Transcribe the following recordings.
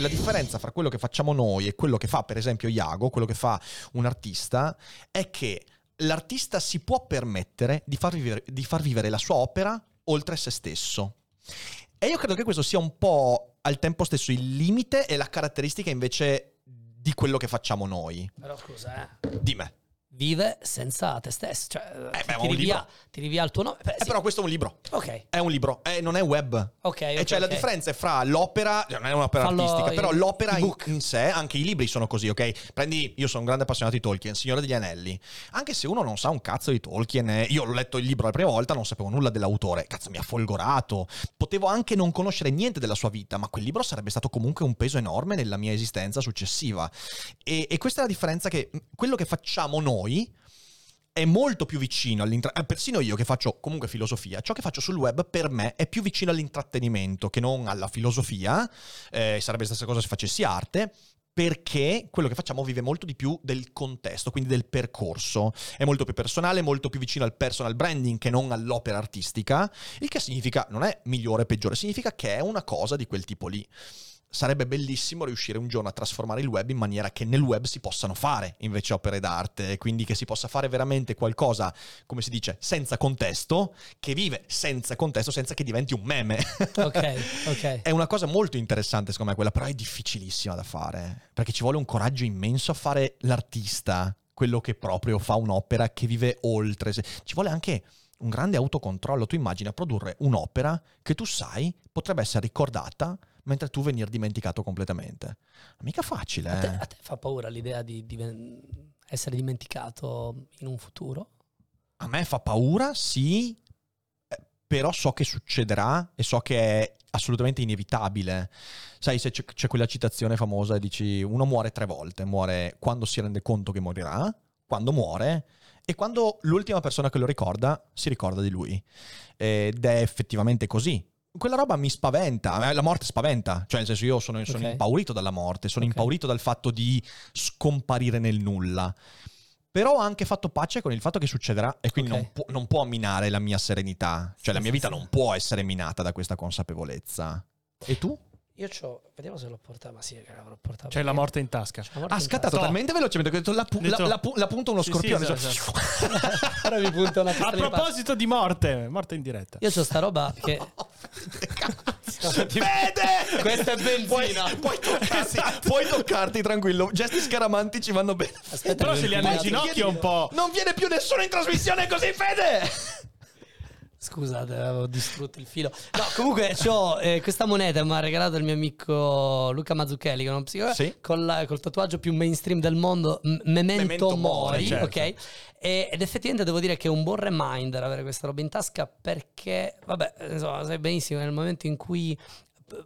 la differenza fra quello che facciamo noi e quello che fa per esempio Iago, quello che fa un artista, è che l'artista si può permettere di far vivere, di far vivere la sua opera oltre se stesso. E io credo che questo sia un po' al tempo stesso il limite e la caratteristica invece di quello che facciamo noi. Però scusa, eh. Dimmi vive senza te stesso. Cioè, eh beh, ti, rivia, ti, rivia, il tuo nome. Beh, eh, sì. Però questo è un libro. Ok. È un libro, eh, non è web. Ok. okay e cioè la differenza è fra l'opera, cioè, non è un'opera Fallo artistica, però l'opera in, in, sé, anche i libri sono così, ok? Prendi, io sono un grande appassionato di Tolkien, Signore degli Anelli. Anche se uno non sa un cazzo di Tolkien, eh, io ho letto il libro la prima volta, non sapevo nulla dell'autore. Cazzo, mi ha folgorato. Potevo anche non conoscere niente della sua vita, ma quel libro sarebbe stato comunque un peso enorme nella mia esistenza successiva. E, e questa è la differenza che quello che facciamo noi è molto più vicino all'intrattenimento. Eh, persino io che faccio comunque filosofia, ciò che faccio sul web per me è più vicino all'intrattenimento che non alla filosofia. Eh, sarebbe la stessa cosa se facessi arte. Perché quello che facciamo vive molto di più del contesto, quindi del percorso. È molto più personale, molto più vicino al personal branding che non all'opera artistica. Il che significa, non è migliore o peggiore, significa che è una cosa di quel tipo lì sarebbe bellissimo riuscire un giorno a trasformare il web in maniera che nel web si possano fare invece opere d'arte, quindi che si possa fare veramente qualcosa, come si dice, senza contesto, che vive senza contesto, senza che diventi un meme. Ok, ok. è una cosa molto interessante secondo me quella, però è difficilissima da fare, perché ci vuole un coraggio immenso a fare l'artista, quello che proprio fa un'opera che vive oltre. Ci vuole anche un grande autocontrollo. Tu immagina produrre un'opera che tu sai potrebbe essere ricordata mentre tu venir dimenticato completamente. Mica facile. A te, eh? a te fa paura l'idea di, di essere dimenticato in un futuro? A me fa paura, sì, eh, però so che succederà e so che è assolutamente inevitabile. Sai, se c'è, c'è quella citazione famosa e dici uno muore tre volte, muore quando si rende conto che morirà, quando muore e quando l'ultima persona che lo ricorda si ricorda di lui. Ed è effettivamente così quella roba mi spaventa, eh, la morte spaventa, cioè nel senso io sono, sono okay. impaurito dalla morte, sono okay. impaurito dal fatto di scomparire nel nulla. Però ho anche fatto pace con il fatto che succederà e quindi okay. non, pu- non, può minare la mia serenità, cioè sì, la mia vita sì. non può essere minata da questa consapevolezza. E tu? Io c'ho, vediamo se l'ho portato, ma sì, che l'avrò portato. C'è la morte in tasca. Ha scattato tasca. talmente velocemente che ho detto la, pu-. La, la, la, punta uno sì, scorpione. Sì, esatto. Ora mi punta una A proposito di morte, morte in diretta. Io c'ho sta roba che... Vede! Questa è benzina. Puoi, puoi, toccarti, esatto. puoi toccarti tranquillo. Gesti scaramanti ci vanno bene. Aspetta, Però se li hanno in ginocchio un po'. Non viene più nessuno in trasmissione così, Fede! Scusate, avevo distrutto il filo. No, comunque ho eh, questa moneta mi ha regalato il mio amico Luca Mazzucchelli, che è uno psicologo, sì. col, col, tatuaggio più mainstream del mondo, m- Memento, Memento Mori, certo. ok? E, ed effettivamente devo dire che è un buon reminder avere questa roba in tasca perché, vabbè, insomma, sai benissimo, nel momento in cui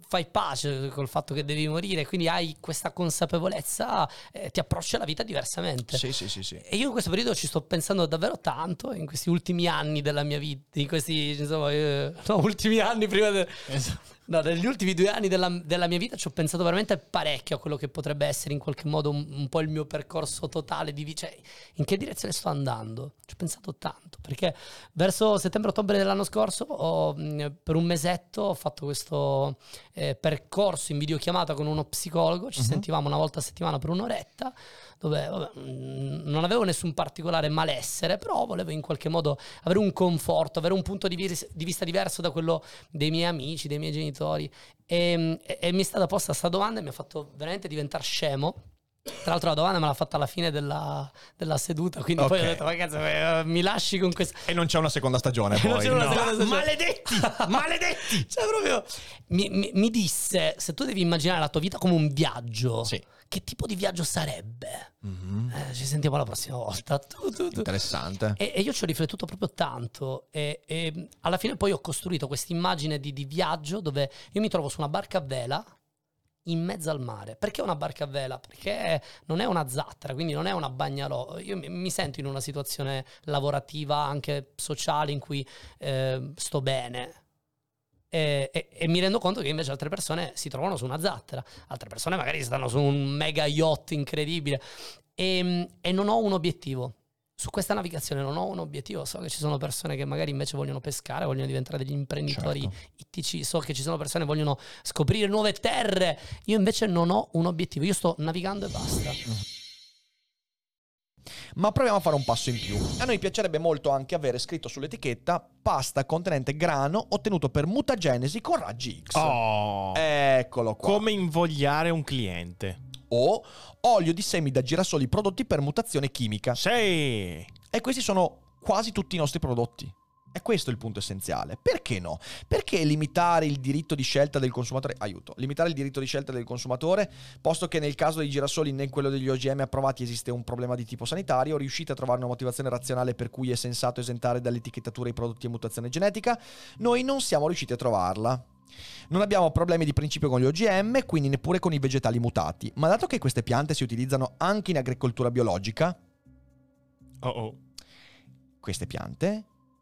fai pace col fatto che devi morire, quindi hai questa consapevolezza, eh, ti approcci alla vita diversamente. Sì, sì, sì, sì. E io in questo periodo ci sto pensando davvero tanto, in questi ultimi anni della mia vita, in questi, insomma, eh, no, ultimi anni prima del... Esatto. No, negli ultimi due anni della, della, mia vita ci ho pensato veramente parecchio a quello che potrebbe essere in qualche modo un, un po' il mio percorso totale di. Cioè, in che direzione sto andando? Ci ho pensato tanto, perché verso settembre-ottobre dell'anno scorso ho, per un mesetto ho fatto questo eh, percorso in videochiamata con uno psicologo, ci uh-huh. sentivamo una volta a settimana per un'oretta dove vabbè, mm, non avevo nessun particolare malessere, però volevo in qualche modo avere un conforto, avere un punto di, vis- di vista diverso da quello dei miei amici, dei miei genitori. E, e, e mi è stata posta questa domanda e mi ha fatto veramente diventare scemo. Tra l'altro la domanda me l'ha fatta alla fine della, della seduta, quindi okay. poi ho detto, ragazzi, eh, mi lasci con questo... E non c'è una seconda stagione poi. non c'è una no. seconda stagione. Maledetti! Maledetti! cioè proprio... Mi, mi, mi, disse, se tu devi immaginare la tua vita come un viaggio, sì. Che tipo di viaggio sarebbe? Mm-hmm. Eh, ci sentiamo la prossima volta. Tu, tu, tu. Interessante. E, e, io ci ho riflettuto proprio tanto e, e alla fine poi ho costruito questa immagine di, di viaggio dove io mi trovo su una barca a vela in mezzo al mare. Perché una barca a vela? Perché non è una zattera, quindi non è una bagnalò. Io mi sento in una situazione lavorativa, anche sociale, in cui eh, sto bene. E, e, e, mi rendo conto che invece altre persone si trovano su una zattera, altre persone magari stanno su un mega yacht incredibile. E, e non ho un obiettivo. Su questa navigazione non ho un obiettivo, so che ci sono persone che magari invece vogliono pescare, vogliono diventare degli imprenditori certo. ittici, so che ci sono persone che vogliono scoprire nuove terre, io invece non ho un obiettivo, io sto navigando e basta. Ma proviamo a fare un passo in più. A noi piacerebbe molto anche avere scritto sull'etichetta pasta contenente grano ottenuto per mutagenesi con raggi X. Oh, Eccolo qua. Come invogliare un cliente o olio di semi da girasoli prodotti per mutazione chimica. Sì! E questi sono quasi tutti i nostri prodotti. E questo è il punto essenziale. Perché no? Perché limitare il diritto di scelta del consumatore? Aiuto. Limitare il diritto di scelta del consumatore, posto che nel caso dei girasoli né in quello degli OGM approvati esiste un problema di tipo sanitario, riuscite a trovare una motivazione razionale per cui è sensato esentare dall'etichettatura i prodotti a mutazione genetica? Noi non siamo riusciti a trovarla. Non abbiamo problemi di principio con gli OGM, quindi neppure con i vegetali mutati. Ma dato che queste piante si utilizzano anche in agricoltura biologica, oh oh. queste piante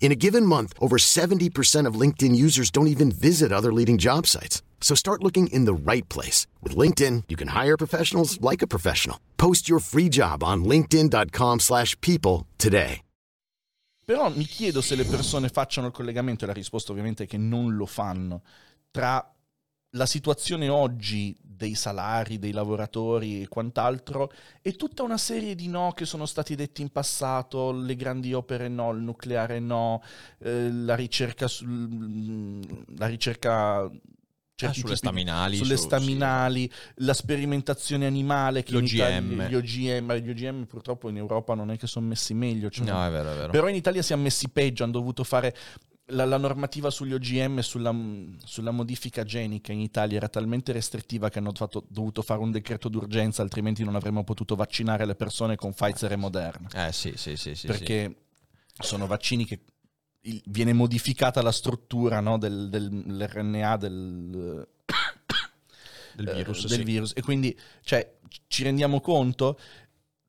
In a given month, over 70% of LinkedIn users don't even visit other leading job sites. So start looking in the right place. With LinkedIn, you can hire professionals like a professional. Post your free job on linkedin.com slash people today. Però mi chiedo se le persone facciano il collegamento, e la risposta ovviamente è che non lo fanno, tra la situazione oggi dei salari dei lavoratori e quant'altro e tutta una serie di no che sono stati detti in passato, le grandi opere no, il nucleare no, eh, la ricerca, sul, la ricerca ah, sulle staminali, sulle su, staminali sì. la sperimentazione animale che l'OGM. gli OGM, gli OGM purtroppo in Europa non è che sono messi meglio cioè no, è vero, è vero. però in Italia siamo messi peggio hanno dovuto fare la, la, normativa sugli OGM sulla, sulla, modifica genica in Italia era talmente restrittiva che hanno fatto, dovuto fare un decreto d'urgenza, altrimenti non avremmo potuto vaccinare le persone con Pfizer e Moderna. Eh sì, sì, sì. sì Perché sì. sono vaccini che il, viene modificata la struttura no, del, dell'RNA del, del virus. Eh, del sì. virus. E quindi cioè, ci rendiamo conto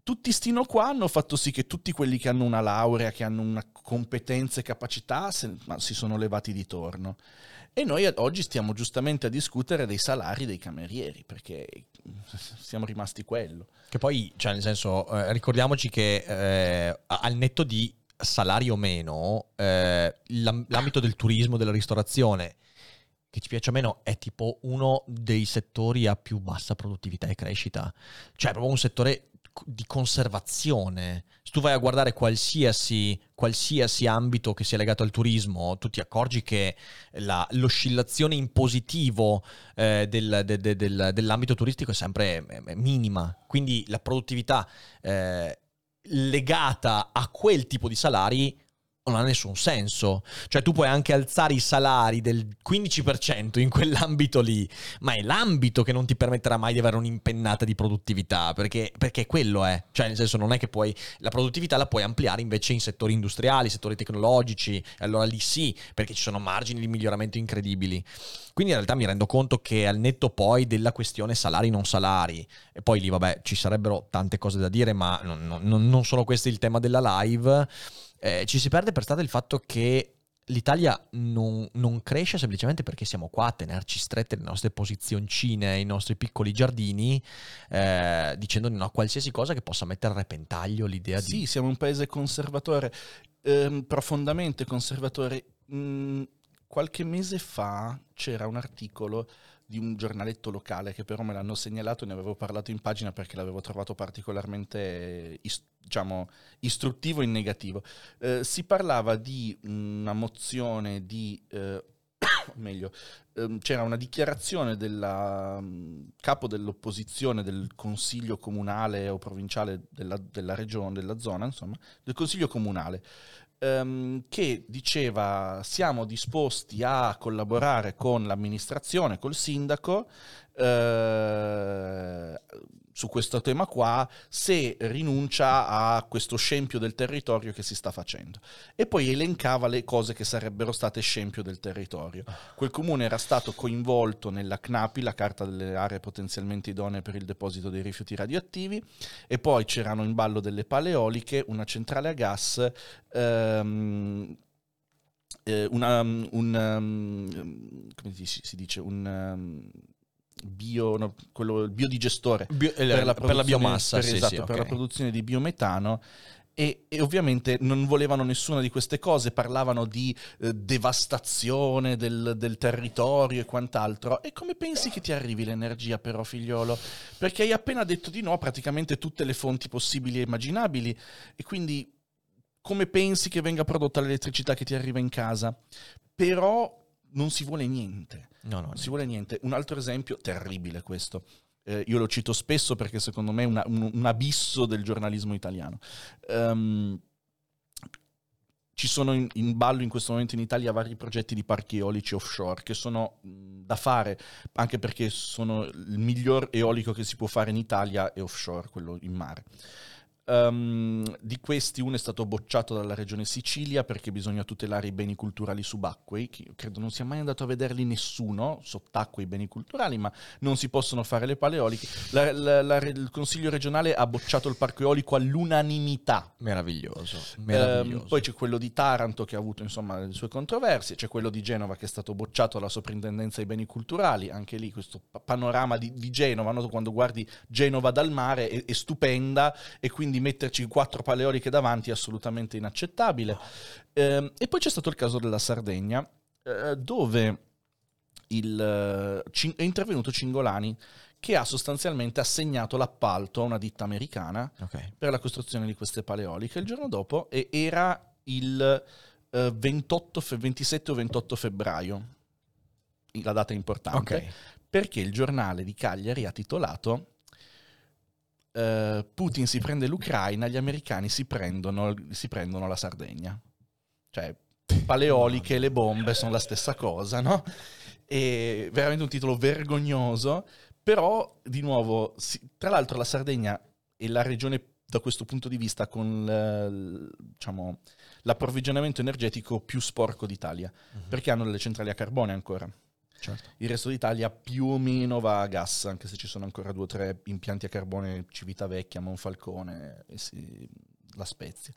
tutti stino qua hanno fatto sì che tutti quelli che hanno una laurea, che hanno una competenza e capacità, se, si sono levati di torno. E noi oggi stiamo giustamente a discutere dei salari dei camerieri, perché siamo rimasti quello. Che poi, cioè, nel senso, eh, ricordiamoci che eh, al netto di salari o meno, eh, l'ambito del turismo, della ristorazione, che ci piace o meno, è tipo uno dei settori a più bassa produttività e crescita. Cioè, è proprio un settore di conservazione. Se tu vai a guardare qualsiasi, qualsiasi ambito che sia legato al turismo, tu ti accorgi che la, l'oscillazione in positivo eh, del, de, de, del, dell'ambito turistico è sempre minima. Quindi la produttività eh, legata a quel tipo di salari non ha nessun senso. Cioè tu puoi anche alzare i salari del 15% in quell'ambito lì, ma è l'ambito che non ti permetterà mai di avere un'impennata di produttività, perché, perché quello è. Cioè nel senso non è che puoi... La produttività la puoi ampliare invece in settori industriali, settori tecnologici, allora lì sì, perché ci sono margini di miglioramento incredibili. Quindi in realtà mi rendo conto che al netto poi della questione salari non salari, e poi lì vabbè ci sarebbero tante cose da dire, ma non, non, non sono questo il tema della live eh, ci si perde per strada il fatto che l'Italia non, non, cresce semplicemente perché siamo qua a tenerci strette le nostre posizioncine, i nostri piccoli giardini, eh, dicendo no a qualsiasi cosa che possa mettere a repentaglio l'idea sì, di... Sì, siamo un paese conservatore, ehm, profondamente conservatore. Mm, qualche mese fa c'era un articolo di un giornaletto locale che però me l'hanno segnalato e ne avevo parlato in pagina perché l'avevo trovato particolarmente diciamo, istruttivo in negativo. Eh, si parlava di una mozione di eh, meglio, ehm, c'era una dichiarazione del capo dell'opposizione del consiglio comunale o provinciale della, della regione, della zona, insomma, del consiglio comunale, ehm, che diceva siamo disposti a collaborare con l'amministrazione, col sindaco, eh, su questo tema qua se rinuncia a questo scempio del territorio che si sta facendo. E poi elencava le cose che sarebbero state scempio del territorio. Quel comune era stato coinvolto nella CNAPI, la carta delle aree potenzialmente idonee per il deposito dei rifiuti radioattivi, e poi c'erano in ballo delle paleoliche, una centrale a gas, ehm, eh, una, un, um, come si dice, un... Um, bio, no, quello, il biodigestore bio, eh, per, la per, la biomassa, per, sì, esatto, sì, per la produzione di biometano. E, e, ovviamente non volevano nessuna di queste cose, parlavano di eh, devastazione del, del, territorio e quant'altro. E come pensi che ti arrivi l'energia però, figliolo? Perché hai appena detto di no a praticamente tutte le fonti possibili e immaginabili. E quindi come pensi che venga prodotta l'elettricità che ti arriva in casa? Però non si vuole niente. No, no, non si vuole niente. Un altro esempio, terribile questo. Eh, io lo cito spesso perché secondo me è una, un, un, abisso del giornalismo italiano. Um, ci sono in, in, ballo in questo momento in Italia vari progetti di parchi eolici offshore che sono mh, da fare, anche perché sono il miglior eolico che si può fare in Italia è offshore, quello in mare. Um, di questi uno è stato bocciato dalla regione Sicilia perché bisogna tutelare i beni culturali subacquei, credo non sia mai andato a vederli nessuno, sott'acqua i beni culturali, ma non si possono fare le paleoliche. La, la, la, il Consiglio regionale ha bocciato il parco eolico all'unanimità. Meraviglioso. Meraviglioso. Um, poi c'è quello di Taranto che ha avuto insomma le sue controversie, c'è quello di Genova che è stato bocciato dalla soprintendenza ai beni culturali, anche lì questo panorama di, di Genova, no? quando guardi Genova dal mare è, è stupenda e quindi quindi metterci quattro paleoliche davanti è assolutamente inaccettabile. Eh, e poi c'è stato il caso della Sardegna, eh, dove il, eh, è intervenuto Cingolani che ha sostanzialmente assegnato l'appalto a una ditta americana okay. per la costruzione di queste paleoliche il giorno dopo e era il 28, eh, 27 o 28 febbraio, la data importante, okay. perché il giornale di Cagliari ha titolato uh, Putin si prende l'Ucraina, gli americani si prendono, si prendono la Sardegna. Cioè, paleoliche e le bombe sono la stessa cosa, no? E veramente un titolo vergognoso, però di nuovo, si, tra l'altro la Sardegna è la regione da questo punto di vista con l, diciamo, l'approvvigionamento energetico più sporco d'Italia, uh-huh. perché hanno delle centrali a carbone ancora. Certo. Il resto d'Italia più o meno va a gas, anche se ci sono ancora due o tre impianti a carbone, Civitavecchia, Monfalcone e sì, La Spezia.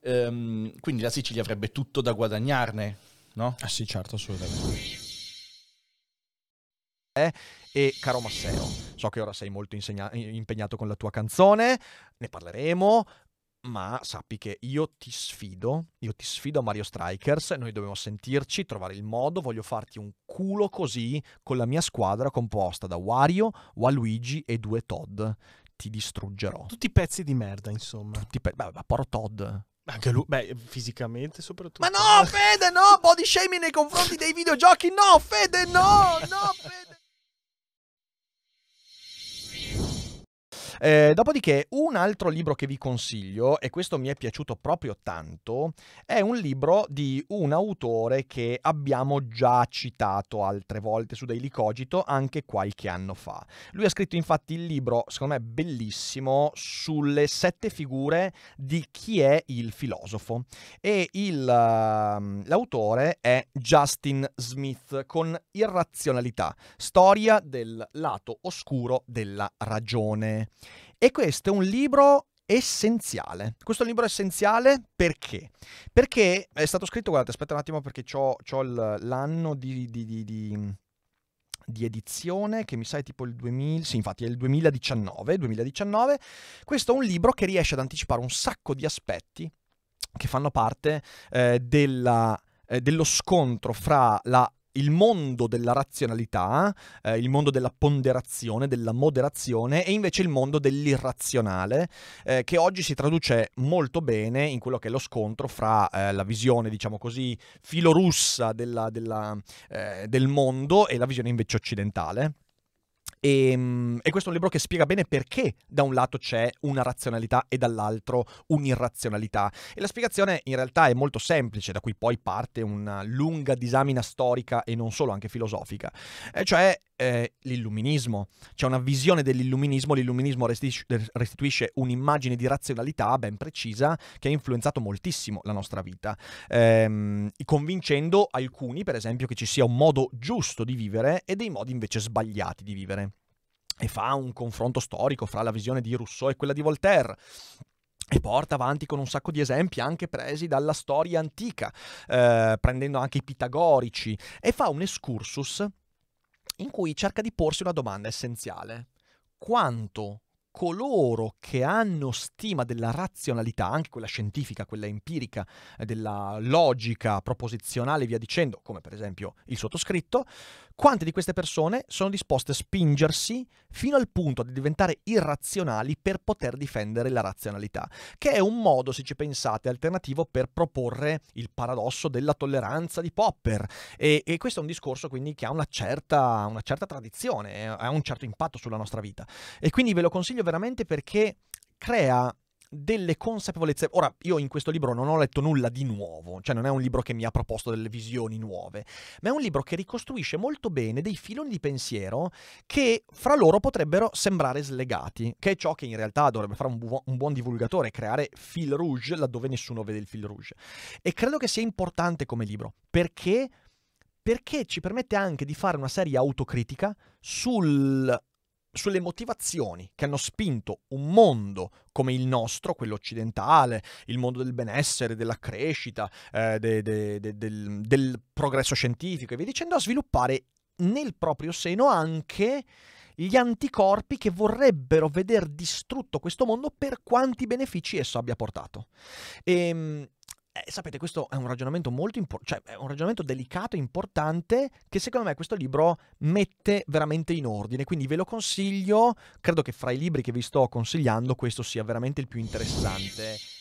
Ehm, quindi la Sicilia avrebbe tutto da guadagnarne, no? Ah sì, certo, assolutamente. Eh, e caro Masseo, so che ora sei molto insegna- impegnato con la tua canzone, ne parleremo, ma sappi che io ti sfido, io ti sfido a Mario Strikers, noi dobbiamo sentirci, trovare il modo, voglio farti un culo così con la mia squadra composta da Wario, Waluigi e due Todd. Ti distruggerò. Tutti pezzi di merda, insomma. Tutti pe- beh, ma poro Todd. Anche lui, beh, fisicamente soprattutto. Ma no, Fede, no! Body shaming nei confronti dei videogiochi, no, Fede, no, no, Fede. Eh, dopodiché, un altro libro che vi consiglio, e questo mi è piaciuto proprio tanto, è un libro di un autore che abbiamo già citato altre volte su Daily Cogito, anche qualche anno fa. Lui ha scritto infatti il libro, secondo me bellissimo, sulle sette figure di chi è il filosofo. E il, uh, l'autore è Justin Smith con Irrazionalità, storia del lato oscuro della ragione. E questo è un libro essenziale. Questo è un libro essenziale perché? Perché è stato scritto, guardate, aspetta un attimo perché ho l'anno di, di, di, di, di edizione che mi sa è tipo il 2000, sì infatti è il 2019, 2019. Questo è un libro che riesce ad anticipare un sacco di aspetti che fanno parte eh, della, eh, dello scontro fra la il mondo della razionalità, eh, il mondo della ponderazione, della moderazione e invece il mondo dell'irrazionale, eh, che oggi si traduce molto bene in quello che è lo scontro fra eh, la visione, diciamo così, filorussa della, della, eh, del mondo e la visione invece occidentale. E, ehm, e, questo è un libro che spiega bene perché da un lato c'è una razionalità e dall'altro un'irrazionalità. E la spiegazione in realtà è molto semplice, da cui poi parte una lunga disamina storica e non solo, anche filosofica. E cioè eh, l'illuminismo. C'è una visione dell'illuminismo, l'illuminismo restituisce, un'immagine di razionalità ben precisa che ha influenzato moltissimo la nostra vita, ehm, convincendo alcuni, per esempio, che ci sia un modo giusto di vivere e dei modi invece sbagliati di vivere e fa un confronto storico fra la visione di Rousseau e quella di Voltaire e porta avanti con un sacco di esempi anche presi dalla storia antica, eh, prendendo anche i pitagorici, e fa un excursus in cui cerca di porsi una domanda essenziale. Quanto coloro che hanno stima della razionalità, anche quella scientifica, quella empirica, della logica proposizionale via dicendo, come per esempio il sottoscritto, quante di queste persone sono disposte a spingersi fino al punto di diventare irrazionali per poter difendere la razionalità, che è un modo, se ci pensate, alternativo per proporre il paradosso della tolleranza di Popper. E, e questo è un discorso quindi che ha una certa, una certa tradizione, ha un certo impatto sulla nostra vita. E quindi ve lo consiglio veramente perché crea delle consapevolezze. Ora, io in questo libro non ho letto nulla di nuovo, cioè non è un libro che mi ha proposto delle visioni nuove, ma è un libro che ricostruisce molto bene dei filoni di pensiero che fra loro potrebbero sembrare slegati, che è ciò che in realtà dovrebbe fare un, bu- un buon divulgatore, creare fil rouge laddove nessuno vede il fil rouge. E credo che sia importante come libro, perché perché ci permette anche di fare una serie autocritica sul sulle motivazioni che hanno spinto un mondo come il nostro, quello occidentale, il mondo del benessere, della crescita, eh, de, de, de, del, del progresso scientifico e via dicendo, a sviluppare nel proprio seno anche gli anticorpi che vorrebbero veder distrutto questo mondo per quanti benefici esso abbia portato. E, ehm, eh, sapete, questo è un ragionamento molto importante, cioè è un ragionamento delicato e importante che secondo me questo libro mette veramente in ordine, quindi ve lo consiglio, credo che fra i libri che vi sto consigliando questo sia veramente il più interessante